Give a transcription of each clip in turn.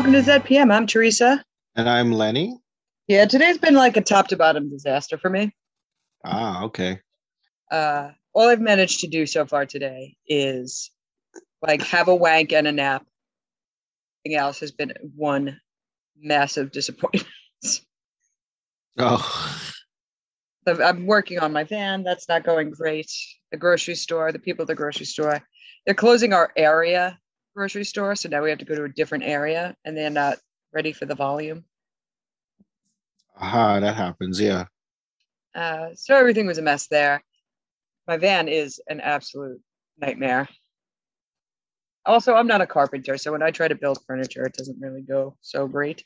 Welcome to ZPM. I'm Teresa. And I'm Lenny. Yeah, today's been like a top to bottom disaster for me. Ah, okay. Uh, all I've managed to do so far today is like have a wank and a nap. Everything else has been one massive disappointment. Oh, I'm working on my van. That's not going great. The grocery store, the people at the grocery store, they're closing our area grocery store. So now we have to go to a different area and they're not ready for the volume. aha, that happens. Yeah. Uh, so everything was a mess there. My van is an absolute nightmare. Also, I'm not a carpenter, so when I try to build furniture, it doesn't really go so great.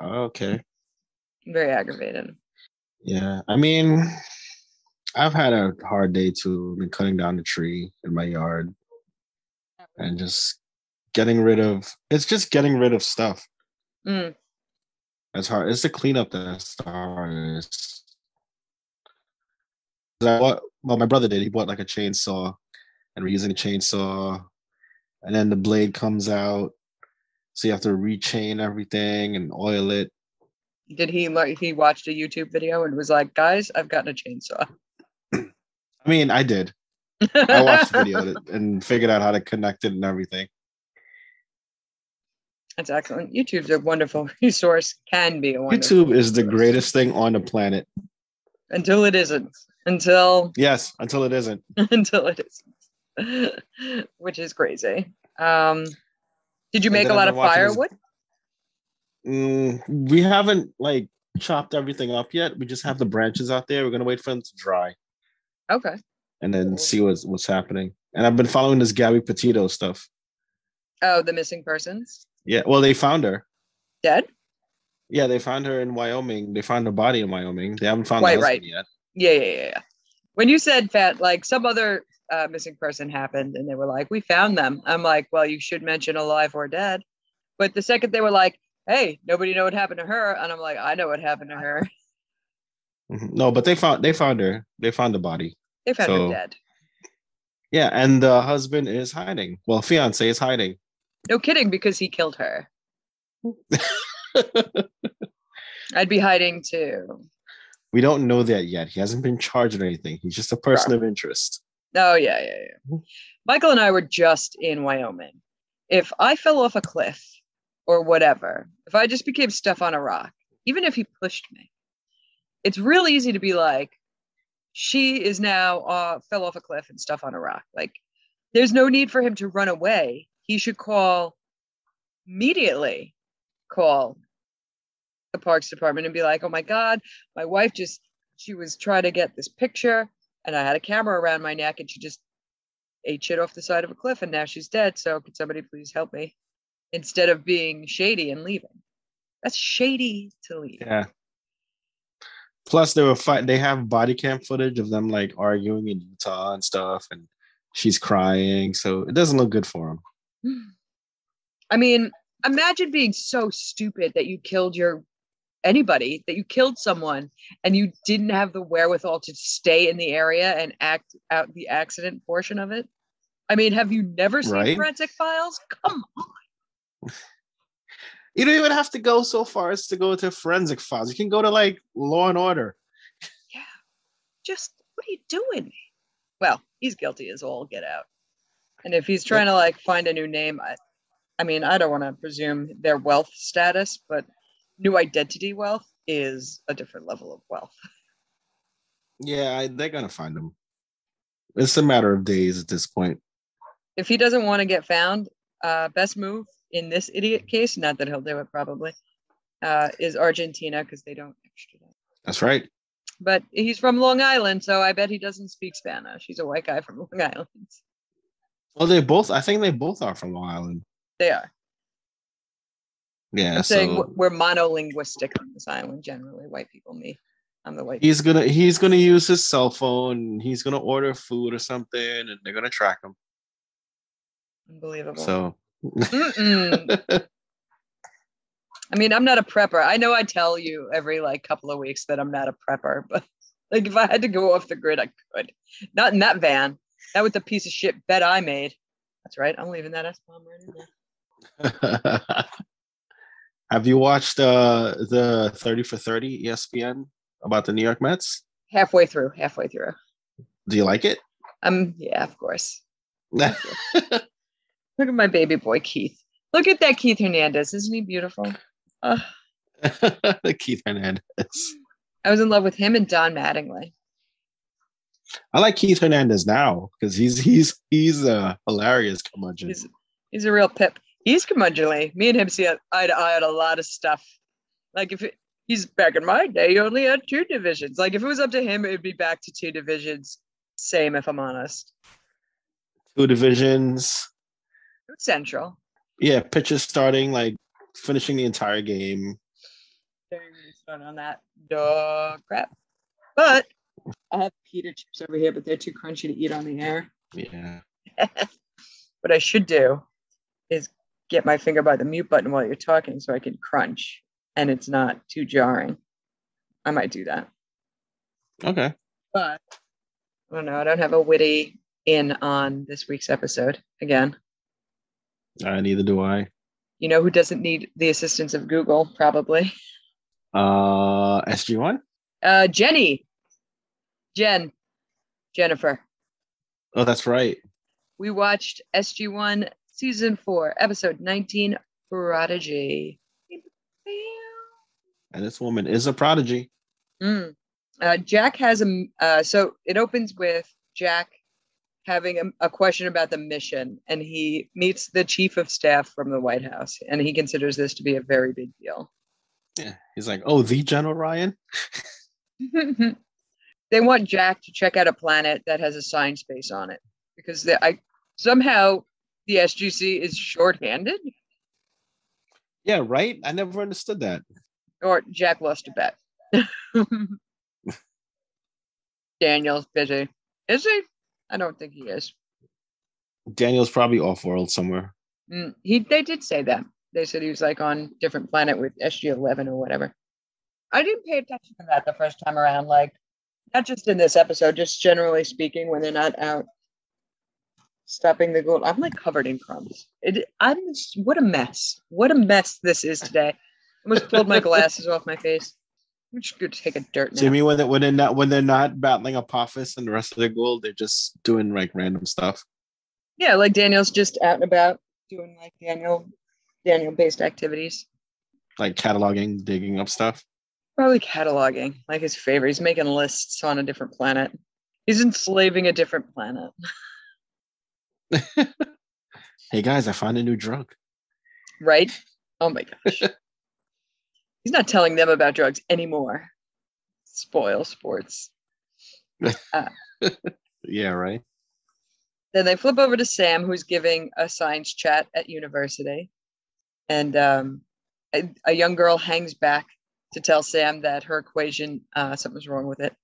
Okay. I'm very aggravated. Yeah. I mean, I've had a hard day too. Been cutting down the tree in my yard and just getting rid of. It's just getting rid of stuff. Mm, That's hard. It's the cleanup that's the hardest. 'Cause I bought, well, my brother did. He bought like a chainsaw, and we're using a chainsaw, and then the blade comes out, so you have to rechain everything and oil it. Did he like he watched a YouTube video and was like, "Guys, I've gotten a chainsaw." I mean, I did. I watched the video and figured out how to connect it and everything. That's excellent. YouTube's a wonderful resource. Can be a wonderful YouTube is the resource. greatest thing on the planet. until it isn't. Until Yes, until it isn't. until it isn't, which is crazy. Um, did you make a lot of this- firewood? Mm, we haven't like chopped everything up yet. We just have the branches out there. We're gonna wait for them to dry Okay. And then see what's what's happening. And I've been following this Gabby Petito stuff. Oh, the missing persons Yeah, well, they found her. dead. Yeah, they found her in Wyoming. They found her body in Wyoming. They haven't found Right, the right. yet. Yeah, yeah, yeah, yeah. When you said fat, like some other uh, missing person happened, and they were like, "We found them." I'm like, "Well, you should mention alive or dead." But the second they were like, "Hey, nobody know what happened to her," and I'm like, "I know what happened to her. Mhm. No, but they found they found her. They found the body. They found So- her dead." Yeah, and the husband is hiding. Well, fiance is hiding. No kidding, because he killed her. I'd be hiding too. we don't know that yet. He hasn't been charged or anything. He's just a person of interest. Oh yeah, yeah, yeah. Michael and I were just in Wyoming. If I fell off a cliff or whatever, if I just became stuff on a rock, even if he pushed me, it's real easy to be like, she is now uh, fell off a cliff and stuff on a rock. Like, there's no need for him to run away. He should call immediately. Call the parks department and be like, "Oh my god, my wife just she was trying to get this picture." and I had a camera around my neck, and she just ate shit off the side of a cliff, and now she's dead. So could somebody please help me? Instead of being shady and leaving, that's shady to leave. Yeah. Plus, they were fight. They have body cam footage of them like arguing in Utah and stuff, and she's crying. So it doesn't look good for him. I mean, imagine being so stupid that you killed your anybody, that you killed someone, and you didn't have the wherewithal to stay in the area and act out the accident portion of it. I mean, have you never seen Right. Forensic Files? Come on. You don't even have to go so far as to go to forensic files. You can go to like Law and Order. Yeah. Just what are you doing? Well, he's guilty as all get out. And if he's trying to like find a new name, I, I mean, I don't want to presume their wealth status, but new identity wealth is a different level of wealth. Yeah, I, they're gonna find him. It's a matter of days at this point. If he doesn't want to get found, uh, best move in this idiot case, not that he'll do it probably, uh, is Argentina because they don't extradite. That's right. But he's from Long Island, so I bet he doesn't speak Spanish. He's a white guy from Long Island. Well, they both. I think they both are from Long Island. They are. Yeah. I'm saying so w- we're monolinguistic on this island generally. White people, me. I'm the white. he's gonna he's gonna use his cell phone. He's gonna order food or something, and they're gonna track him. Unbelievable. So. I mean, I'm not a prepper. I know I tell you every like couple of weeks that I'm not a prepper, but like if I had to go off the grid, I could. Not in that van. Not with the piece of shit bet I made. That's right. I'm leaving that S bomb right in there. Have you watched uh, the 30 for 30 ESPN about the New York Mets? Halfway through, halfway through. Do you like it? Um, yeah, of course. Look at my baby boy Keith. Look at that Keith Hernandez. Isn't he beautiful? Uh, Keith Hernandez. I was in love with him and Don Mattingly. I like Keith Hernandez now because he's he's he's a hilarious curmudgeon. He's, he's a real pip. He's curmudgeonly. Me and him see eye to eye on a lot of stuff. Like if it, he's back in my day, he only had two divisions. Like if it was up to him, it would be back to two divisions. Same, if I'm honest. Two divisions. Central. Yeah, pitchers starting like finishing the entire game. Start on that dog crap. But I have pita chips over here, but they're too crunchy to eat on the air. Yeah. what I should do is get my finger by the mute button while you're talking so I can crunch and it's not too jarring. I might do that. Okay. But I don't know. I don't have a witty in on this week's episode again. Uh, neither do I. You know who doesn't need the assistance of Google? Probably. Uh, SG1. Uh, Jenny. Jen. Jennifer. Oh, that's right. We watched SG1 season four, episode 19, Prodigy. And this woman is a prodigy. Mm. Uh, Jack has a, uh, so it opens with Jack having a, a, question about the mission, and he meets the chief of staff from the White House, and he considers this to be a very big deal. Yeah, he's like, "Oh, the General Ryan." they want Jack to check out a planet that has a sign space on it because they, I somehow the SGC is shorthanded. Yeah, right. I never understood that. Or Jack lost a bet. Daniel's busy. Is he? I don't think he is. Daniel's probably off world somewhere. Mm, he they did say that. They said he was like on different planet with SG eleven or whatever. I didn't pay attention to that the first time around. Like, not just in this episode, just generally speaking, when they're not out stopping the Goa'uld. I'm like covered in crumbs. It, I'm what a mess. What a mess this is today. I almost pulled my glasses off my face. Just gonna take a dirt. You mean when they, when they're not when they're not battling Apophis and the rest of the Goa'uld, they're just doing like random stuff. Yeah, like Daniel's just out and about doing like Daniel Daniel based activities. Like cataloging, digging up stuff. Probably cataloging, like his favorite. He's making lists on a different planet. He's enslaving a different planet. hey guys, I found a new drug. Right? Oh my gosh. He's not telling them about drugs anymore. Spoil sports. Uh, yeah, right. Then they flip over to Sam, who's giving a science chat at university. And um, a, a, young girl hangs back to tell Sam that her equation, uh, something's wrong with it.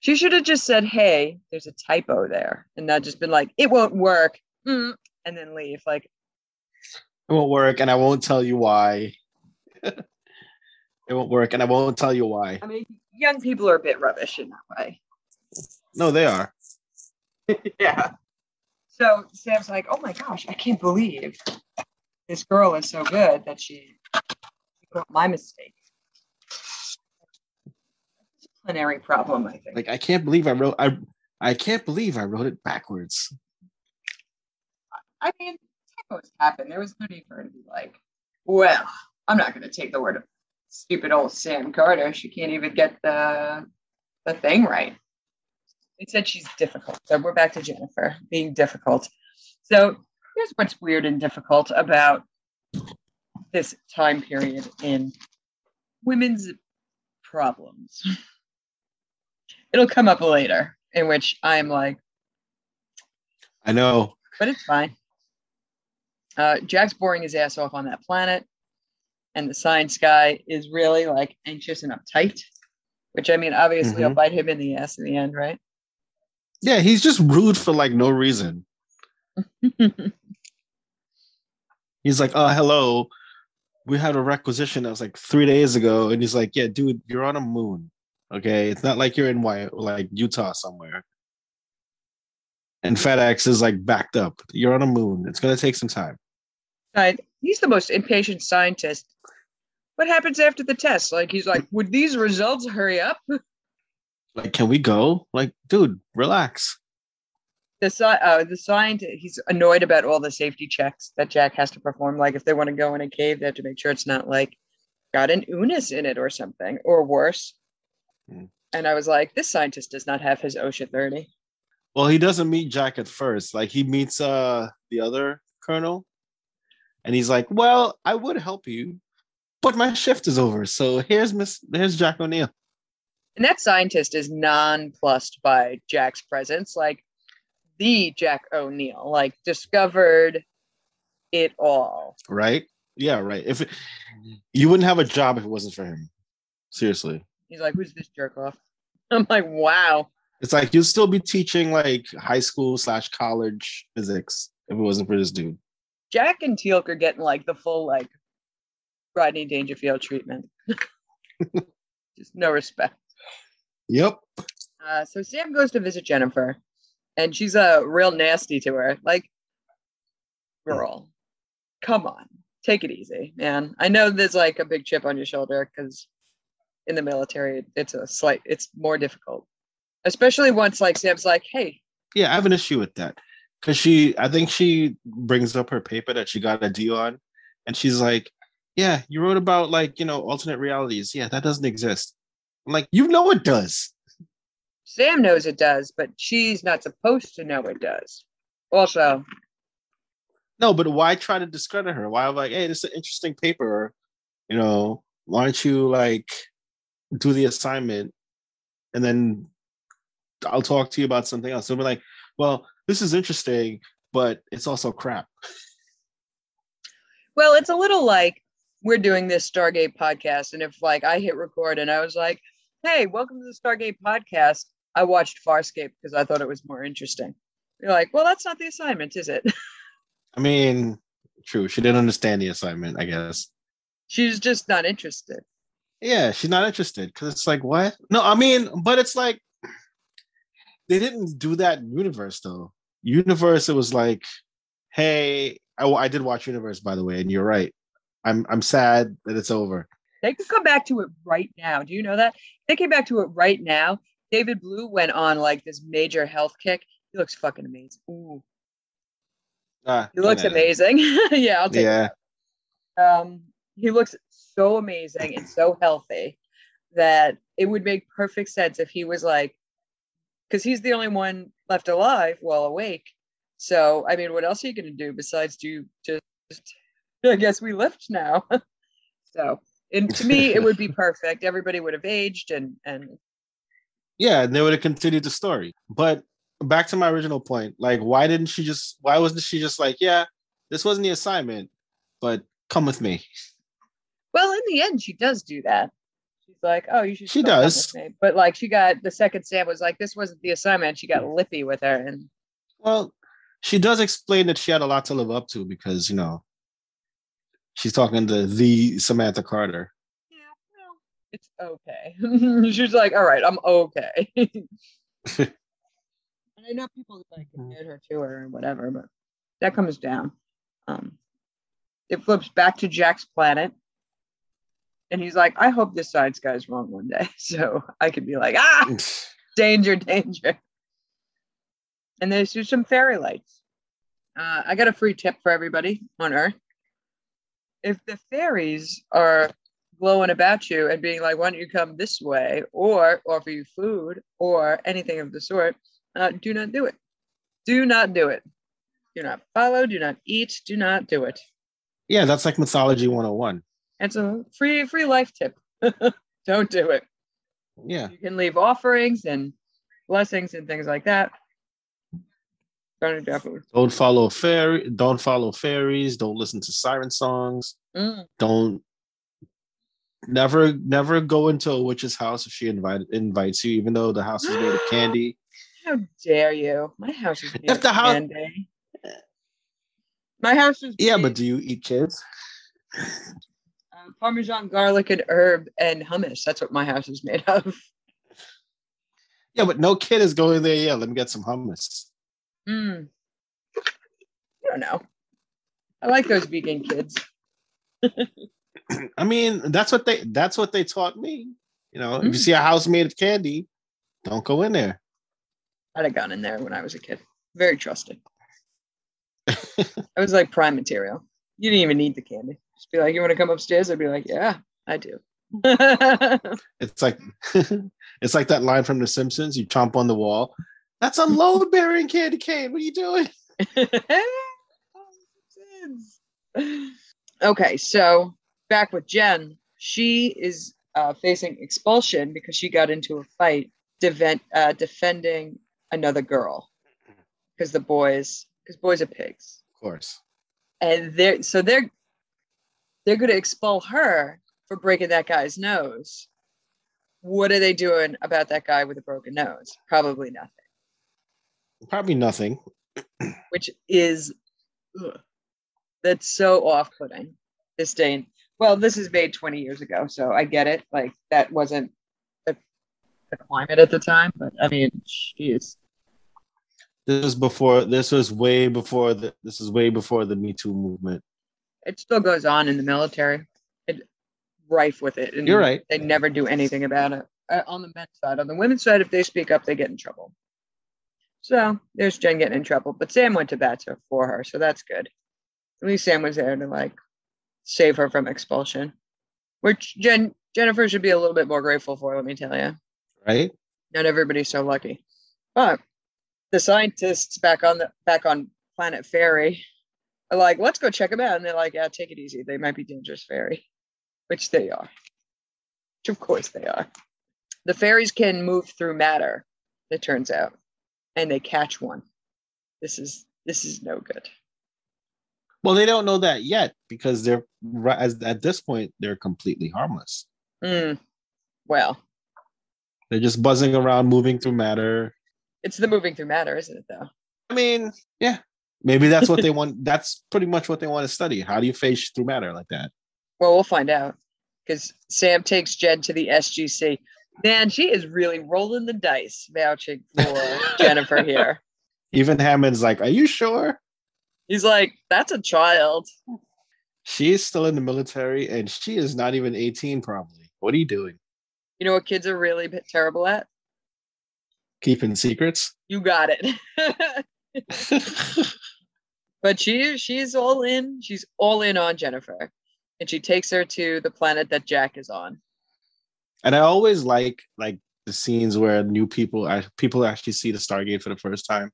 She should have just said, Hey, there's a typo there, and not just been like, It won't work, mm, and then leave. Like, it won't work, and I won't tell you why. it won't work, and I won't tell you why. I mean, young people are a bit rubbish in that way. No, they are. yeah. So Sam's like, "Oh my gosh, I can't believe this girl is so good that she my mistake." Disciplinary problem, I think. Like, I can't believe I wrote I I can't believe I wrote it backwards. I mean, typos happen. There was no need for her to be like, "Well, I'm not going to take the word of stupid old Sam Carter. She can't even get the the thing right. They said she's difficult. So we're back to Jennifer being difficult. So here's what's weird and difficult about this time period in women's problems. It'll come up later, in which I'm like, I know, but it's fine. Uh, Jack's boring his ass off on that planet and the science guy is really like anxious and uptight, which I mean, obviously, mm-hmm. will bite him in the ass in the end, right? Yeah, he's just rude for like no reason. he's like, "Oh, hello, we had a requisition that was like three days ago," and he's like, "Yeah, dude, you're on a moon. Okay, it's not like you're in like Utah somewhere." And FedEx is like backed up. You're on a moon. It's gonna take some time. He's the most impatient scientist what happens after the test? Like he's like, would these results hurry up? Like, can we go? Like, dude, relax. The sci- uh, the scientist he's annoyed about all the safety checks that Jack has to perform. Like if they want to go in a cave, they have to make sure it's not like got an Unas in it or something, or worse. Hmm. And I was like, this scientist does not have his OSHA 30. Well, he doesn't meet Jack at first. Like he meets uh the other colonel, and he's like, "Well, I would help you, but my shift is over. So here's Miss, here's Jack O'Neill." And that scientist is nonplussed by Jack's presence. Like the Jack O'Neill, like discovered it all. Right? Yeah, right. If it, you wouldn't have a job if it wasn't for him. Seriously. He's like, who's this jerk off? I'm like, wow. It's like you'd still be teaching like high school slash college physics if it wasn't for this dude. Jack and Teal'c are getting like the full like Rodney Dangerfield treatment. Just no respect. Yep. Uh, so Sam goes to visit Jennifer, and she's uh, real nasty to her. Like, girl, come on, take it easy, man. I know there's like a big chip on your shoulder because in the military, it's a slight, it's more difficult, especially once like Sam's like, hey, Yeah, I have an issue with that. Cause she I think she brings up her paper that she got a D on, and she's like, Yeah, you wrote about like, you know, alternate realities. Yeah, that doesn't exist. I'm like, you know it does. Sam knows it does, but she's not supposed to know it does. Also, No, but why try to discredit her? Why like, hey, this is an interesting paper, you know, why don't you like do the assignment and then I'll talk to you about something else. So be like, well, this is interesting, but it's also crap. well, it's a little like we're doing this Stargate podcast, and if like I hit record and I was like, hey, welcome to the Stargate podcast, I watched Farscape because I thought it was more interesting. You're like, well, that's not the assignment, is it? I mean, true. She didn't understand the assignment, I guess. She's just not interested. Yeah, she's not interested because it's like, what? No, I mean, but it's like they didn't do that in Universe though. Universe, it was like, hey, I, I did watch Universe by the way, and you're right. I'm I'm sad that it's over. They could come back to it right now. Do you know that? They came back to it right now. David Blue went on like this major health kick. He looks fucking amazing. Ooh, Ah, he looks amazing. yeah, I'll take Yeah, it. Um, he looks so amazing and so healthy that it would make perfect sense if he was like, because he's the only one left alive while awake. So, I mean, what else are you going to do besides do just, I guess we lift now. so, and to me, it would be perfect. Everybody would have aged and, and yeah, and they would have continued the story. But back to my original point, like, why didn't she just? Why wasn't she just like, yeah, this wasn't the assignment, but come with me? well, in the end, she does do that. Like, oh, you should. She does. But like, she got the second Sam was like, this wasn't the assignment. She got lippy with her. And Well, she does explain that she had a lot to live up to because you know she's talking to the Samantha Carter. Yeah, well, it's okay. She's like, all right, I'm okay. and I know people like compared her to her and whatever, but that comes down. Um, it flips back to Jack's planet, and he's like, I hope this science guy's wrong one day, so I could be like, ah, danger, danger. And there's just some fairy lights. Uh, I got a free tip for everybody on Earth. If the fairies are glowing about you and being like, why don't you come this way, or offer you food or anything of the sort, uh, do not do it. Do not do it. Do not follow, do not eat, do not do it. yeah, that's like mythology 101. It's a free free life tip. Don't do it. Yeah. You can leave offerings and blessings and things like that. Don't. Don't follow fairy, don't follow fairies, don't listen to siren songs, Mm. don't never never go into a witch's house if she invite, invites you, even though the house is made of candy. How dare you? My house is made If of the house- candy. My house is Yeah, but do you eat kids? Parmesan, garlic, and herb and hummus. That's what my house is made of. Yeah, but no kid is going there. Yeah, let me get some hummus. Mm. I don't know. I like those vegan kids. I mean, that's what they that's what they taught me. You know, if you Mm. see a house made of candy, don't go in there. I'd have gone in there when I was a kid. Very trusting. I was like prime material. You didn't even need the candy. Just be like, you want to come upstairs? I'd be like, yeah, I do. It's like it's like that line from The Simpsons. You chomp on the wall. That's a load bearing candy cane. What are you doing? okay, so back with Jen, she is uh, facing expulsion because she got into a fight defend, uh, defending another girl because the boys because boys are pigs Of course. and they're so they're they're going to expel her for breaking that guy's nose. What are they doing about that guy with a broken nose? Probably nothing. Probably nothing. which is ugh, that's so off-putting. This day and well this is made 20 years ago so i get it. Like that wasn't the, the climate at the time but i mean jeez. This was before this was way before the this is way before the Me Too movement. It still goes on in the military. It rife with it and You're right. they never do anything about it. Uh, on the men's side on the women's side if they speak up they get in trouble. So there's jen getting in trouble but sam went to bat for her so that's good. At least sam was there to like save her from expulsion which jen jennifer should be a little bit more grateful for let me tell you Right? not everybody's so lucky. But the scientists back on the back on planet fairy are like let's go check them out and they're like yeah take it easy. They might be dangerous fairy which they are. Which of course they are. The fairies can move through matter it turns out and they catch one. This is this is no good. Well, they don't know that yet because they're as at this point they're completely harmless. Mm, well. They're just buzzing around, moving through matter. it's the moving through matter isn't it though? I mean, yeah, maybe that's what they want. That's pretty much what they want to study. How do you phase through matter like that? Well, we'll find out because Sam takes Jen to the SGC. Man, she is really rolling the dice vouching for Jennifer here. Even Hammond's like, "Are you sure?" He's like, that's a child. She is still in the military, and she is not even eighteen. Probably. What are you doing? You know what kids are really terrible at? Keeping secrets? You got it. but she she's all in. She's all in on Jennifer. And she takes her to the planet that Jack is on. and I always like like the scenes where new people act- people actually see the Stargate for the first time.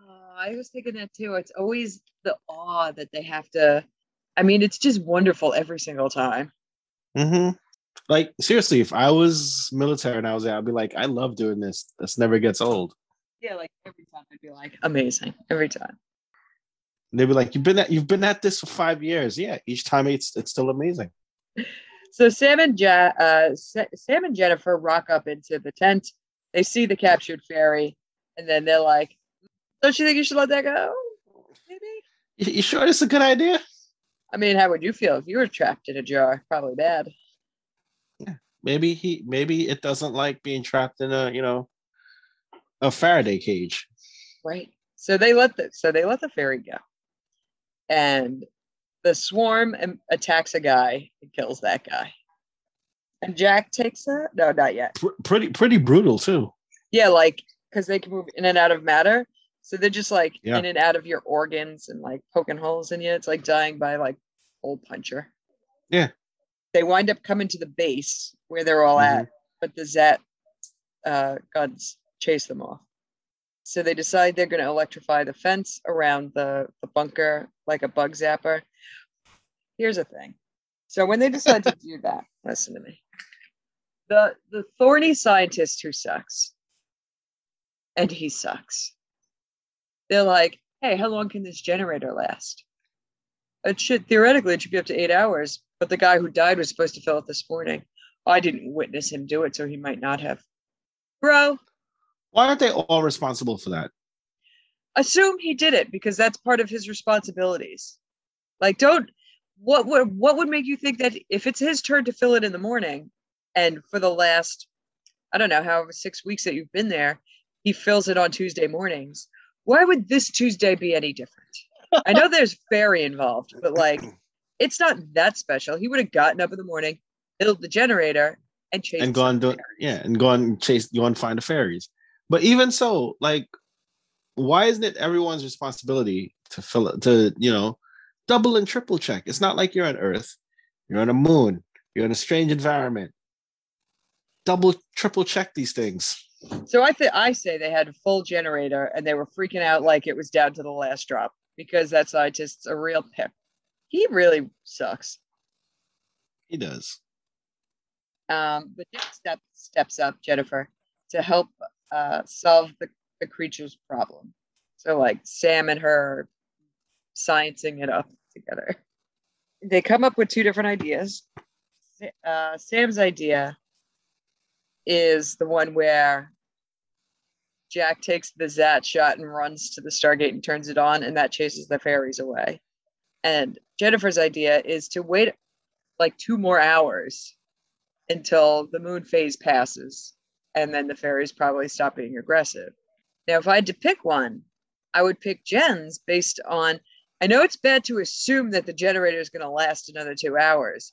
Oh, I was thinking that too. It's always the awe that they have to. I mean, it's just wonderful every single time. Mm-hmm. Like seriously, if I was military and I was there, I'd be like, I love doing this. This never gets old. Yeah, like every time I'd be like, amazing. Every time. And they'd be like, You've been at you've been at this for five years. Yeah, each time it's it's still amazing. So Sam and ja- uh, Sam and Jennifer rock up into the tent. They see the captured fairy, and then they're like, "Don't you think you should let that go?" Maybe. You, you sure it's a good idea? I mean, how would you feel if you were trapped in a jar? Probably bad. Yeah, Maybe he maybe it doesn't like being trapped in a, you know, a Faraday cage. Right. So they let the so they let the fairy go, and the swarm attacks a guy and kills that guy. And Jack takes it. No, not yet. Pr- pretty pretty brutal too. Yeah, like because they can move in and out of matter. So they're just like Yeah. in and out of your organs and like poking holes in you. It's like dying by like old puncher. Yeah. They wind up coming to the base where they're all at, but the Zat uh, guns chase them off. So they decide they're going to electrify the fence around the, the bunker like a bug zapper. Here's the thing. So when they decide to do that, listen to me. The the thorny scientist who sucks, and he sucks. They're like, hey, how long can this generator last? It should theoretically it should be up to eight hours, but the guy who died was supposed to fill it this morning. I didn't witness him do it, so he might not have. Bro, Why aren't they all responsible for that? assume he did it because that's part of his responsibilities. Like, don't what would what would make you think that if it's his turn to fill it in the morning, and for the last, I don't know, however six weeks that you've been there, he fills it on Tuesday mornings. Why would this Tuesday be any different? I know there's fairy involved, but like It's not that special. He would have gotten up in the morning, built the generator, and chased and gone do yeah, and go and chase go and find the fairies. But even so, like, why isn't it everyone's responsibility to fill it to you know double and triple check? It's not like you're on Earth, you're on a moon, you're in a strange environment. Double, triple check these things. So I think I say they had a full generator and they were freaking out like it was down to the last drop because that scientist's a real pip. He really sucks. He does. Um, but Jack step, steps up, Jennifer, to help uh, solve the, the creature's problem. So like Sam and her sciencing it up together. They come up with two different ideas. Uh, Sam's idea is the one where Jack takes the Zat shot and runs to the Stargate and turns it on, and that chases the fairies away. And Jennifer's idea is to wait like two more hours until the moon phase passes, and then the fairies probably stop being aggressive. Now, if I had to pick one, I would pick Jen's based on. I know it's bad to assume that the generator is going to last another two hours,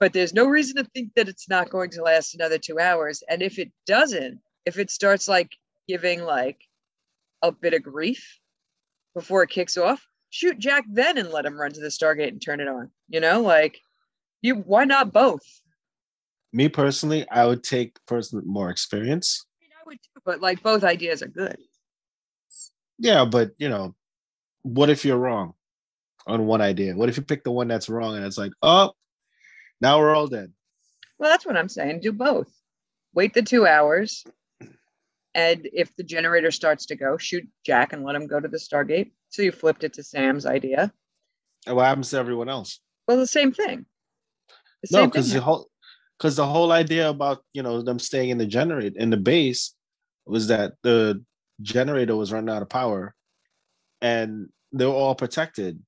but there's no reason to think that it's not going to last another two hours. And if it doesn't, if it starts like giving like a bit of grief before it kicks off, shoot Jack then and let him run to the Stargate and turn it on. You know, like you why not both? Me personally, I would take person with more experience. I, mean, I would too, but like both ideas are good. Yeah, but you know, what if you're wrong on one idea? What if you pick the one that's wrong and it's like, oh, now we're all dead? Well, that's what I'm saying. Do both. Wait the two hours. And if the generator starts to go, shoot Jack and let him go to the Stargate. So you flipped it to Sam's idea. And what happens to everyone else? Well, the same thing. The No, because the whole because the whole idea about you know them staying in the generator in the base was that the generator was running out of power and they're all protected.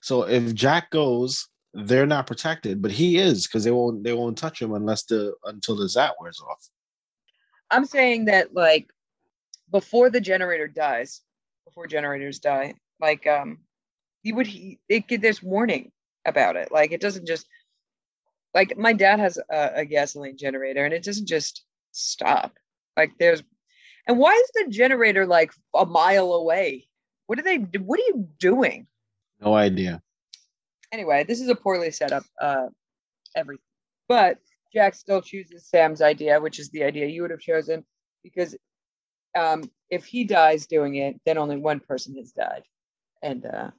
So if Jack goes, they're not protected, but he is because they won't they won't touch him unless the until the zat wears off. I'm saying that like before the generator dies, before generators die, like um, you would he it get this warning about it. Like it doesn't just like my dad has a, a gasoline generator and it doesn't just stop. Like there's and why is the generator like a mile away? What are they? What are you doing? No idea. Anyway, this is a poorly set up uh, everything. But Jack still chooses Sam's idea, which is the idea you would have chosen, because um, if he dies doing it, then only one person has died. And uh,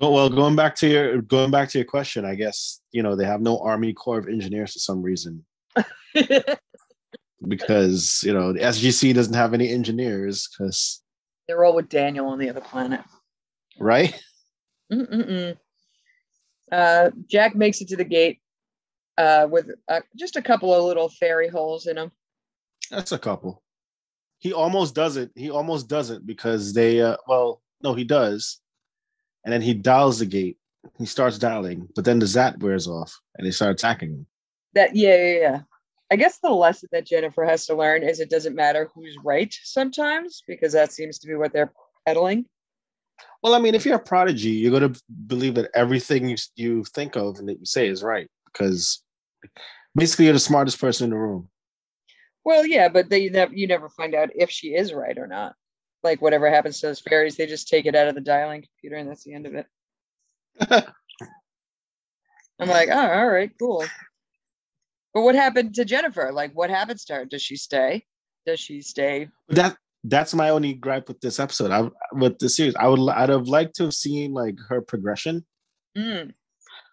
well, going back to your going back to your question, I guess you know they have no Army Corps of Engineers for some reason because you know the SGC doesn't have any engineers because they're all with Daniel on the other planet. right. Mm-mm-mm. Uh, Jack makes it to the gate uh, with uh, just a couple of little fairy holes in him. That's a couple. He almost doesn't. He almost doesn't because they. Uh, well, no, he does, and then he dials the gate. He starts dialing, but then the zat wears off, and they start attacking him. That yeah, yeah, yeah. I guess the lesson that Jennifer has to learn is it doesn't matter who's right sometimes because that seems to be what they're peddling. Well, I mean, if you're a prodigy, you're going to believe that everything you you think of and that you say is right because basically you're the smartest person in the room. Well, yeah, but they never you never find out if she is right or not. Like whatever happens to those fairies, they just take it out of the dialing computer and that's the end of it. I'm like, oh, all right, cool. But what happened to Jennifer? Like, what happens to her? Does she stay? Does she stay? that that's my only gripe with this episode. I with the series, I would I'd have liked to have seen like her progression. Mm,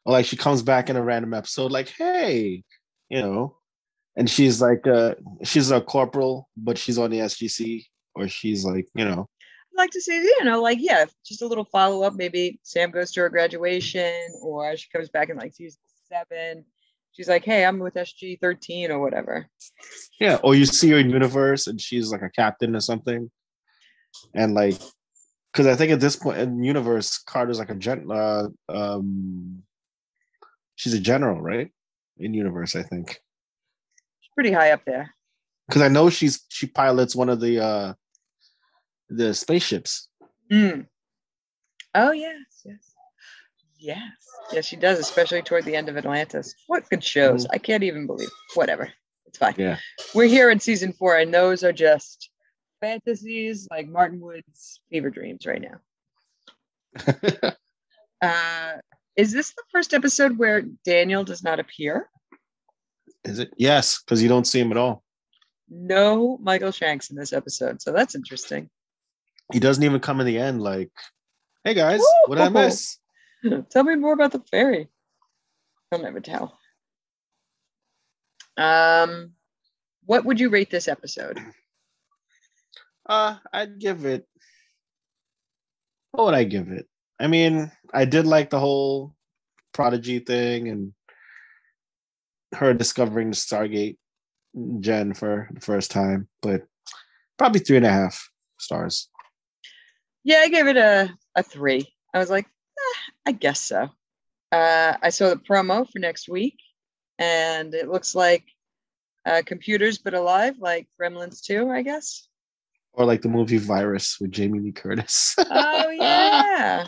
Or like she comes back in a random episode, like, hey, you know, and she's like uh she's a corporal, but she's on the SGC, or she's like, you know, I'd like to see, you know, like, yeah, just a little follow up. Maybe Sam goes to her graduation or she comes back in like season seven. She's like, hey, I'm with SG 13 or whatever. yeah, or you see her in universe and she's like a captain or something. And like because I think at this point in universe, Carter's like a gen uh um she's a general, right? In universe, I think. She's pretty high up there. Because I know she's she pilots one of the uh the spaceships. Mm. Oh, yes, yes. Yes. Yes, she does, especially toward the end of Atlantis. What good shows. Mhm. I can't even believe. Whatever. It's fine. Yeah. We're here in season four, and those are just fantasies like Martin Wood's fever dreams right now. Uh, is this the first episode where Daniel does not appear? Is it? Yes, because you don't see him at all. No Michael Shanks in this episode, so that's interesting. He doesn't even come in the end. Like, hey guys, what did I miss? tell me more about the fairy. He'll never tell. Um, what would you rate this episode? Uh, I'd give it. What would I give it? I mean, I did like the whole prodigy thing and her discovering the Stargate gen for the first time, but probably three and a half stars. Yeah, I gave it a, a three. I was like, eh, I guess so. Uh, I saw the promo for next week, and it looks like uh, computers but alive, like Gremlins 2, I guess. Or like the movie Virus with Jamie Lee Curtis. Oh, yeah.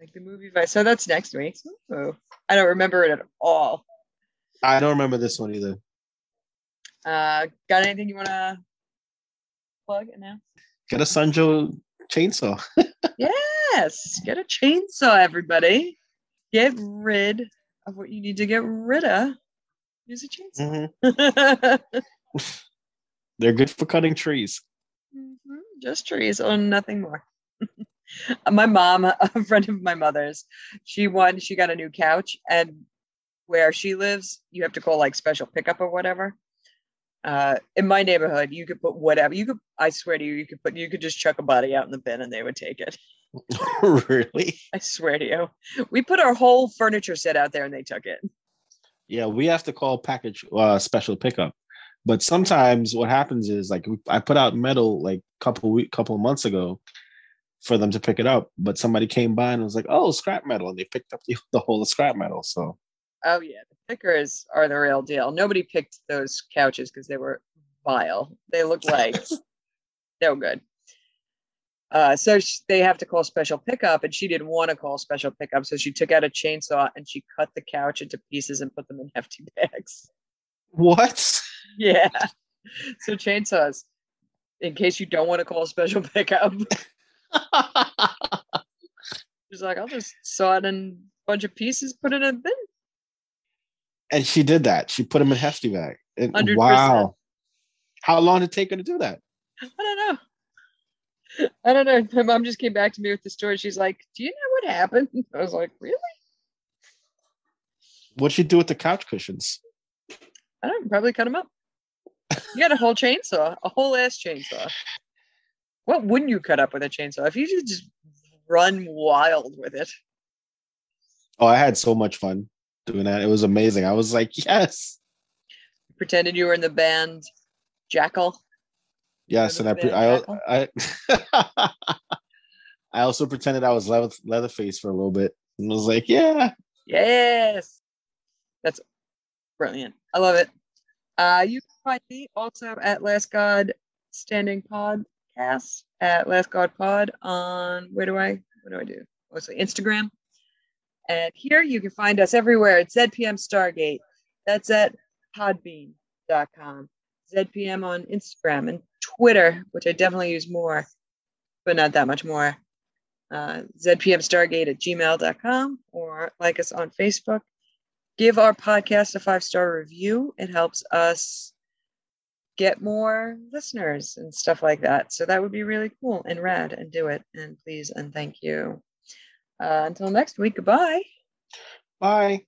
like the movie. vi- So that's next week. Ooh, I don't remember it at all. I don't remember this one either. Uh, got anything you want to plug now? Get a Sanjo chainsaw. Yes, get a chainsaw, everybody. Get rid of what you need to get rid of. Use a chainsaw. Mhm. They're good for cutting trees. Mhm, Just trees, oh, nothing more. my mom, a friend of my mother's, she won. She got a new couch, and where she lives, you have to call like special pickup or whatever. Uh, in my neighborhood, you could put whatever you could. I swear to you, you could put you could just chuck a body out in the bin and they would take it. really? I swear to you, we put our whole furniture set out there and they took it. Yeah, we have to call package uh, special pickup. But sometimes what happens is like I put out metal like couple week couple of months ago for them to pick it up, but somebody came by and was like, "Oh, scrap metal," and they picked up the, the whole scrap metal. So Oh yeah, pickers are the real deal. Nobody picked those couches because they were vile. They looked like no good. Uh, so sh- they have to call special pickup, and she didn't want to call special pickup, so she took out a chainsaw and she cut the couch into pieces and put them in hefty bags. what? Yeah. So chainsaws, in case you don't want to call special pickup, she's like, I'll just saw it in a bunch of pieces, put it in a bin. And she did that. She put him in hefty bag. And- 100%. wow. How long did it take her to do that? I don't know. I don't know. My mom just came back to me with the story. She's like, Do you know what happened? I was like, Really? What'd she do with the couch cushions? I don't know, probably cut them up. You got a whole chainsaw, a whole ass chainsaw. What wouldn't you cut up with a chainsaw? If you just run wild with it. Oh, I had so much fun doing that. It was amazing. I was like, yes. Pretended you were in the band Jackyl. Yes, and I, pre- I, I, I also pretended I was leather, Leatherface for a little bit, and was like, "Yeah, Yes. That's brilliant. I love it. Uh, you can find me also at Last God Standing Podcast at Last God Pod on where do I what do I do? Mostly Instagram. And here you can find us everywhere at ZPM Stargate. That's at podbean.com. ZPM on Instagram and Twitter, which I definitely use more, but not that much more uh, zpmstargate at gmail.com or like us on Facebook. Give our podcast a five star review. It helps us get more listeners and stuff like that. So that would be really cool and rad and do it. And please and thank you. Uh, until next week, goodbye. bye."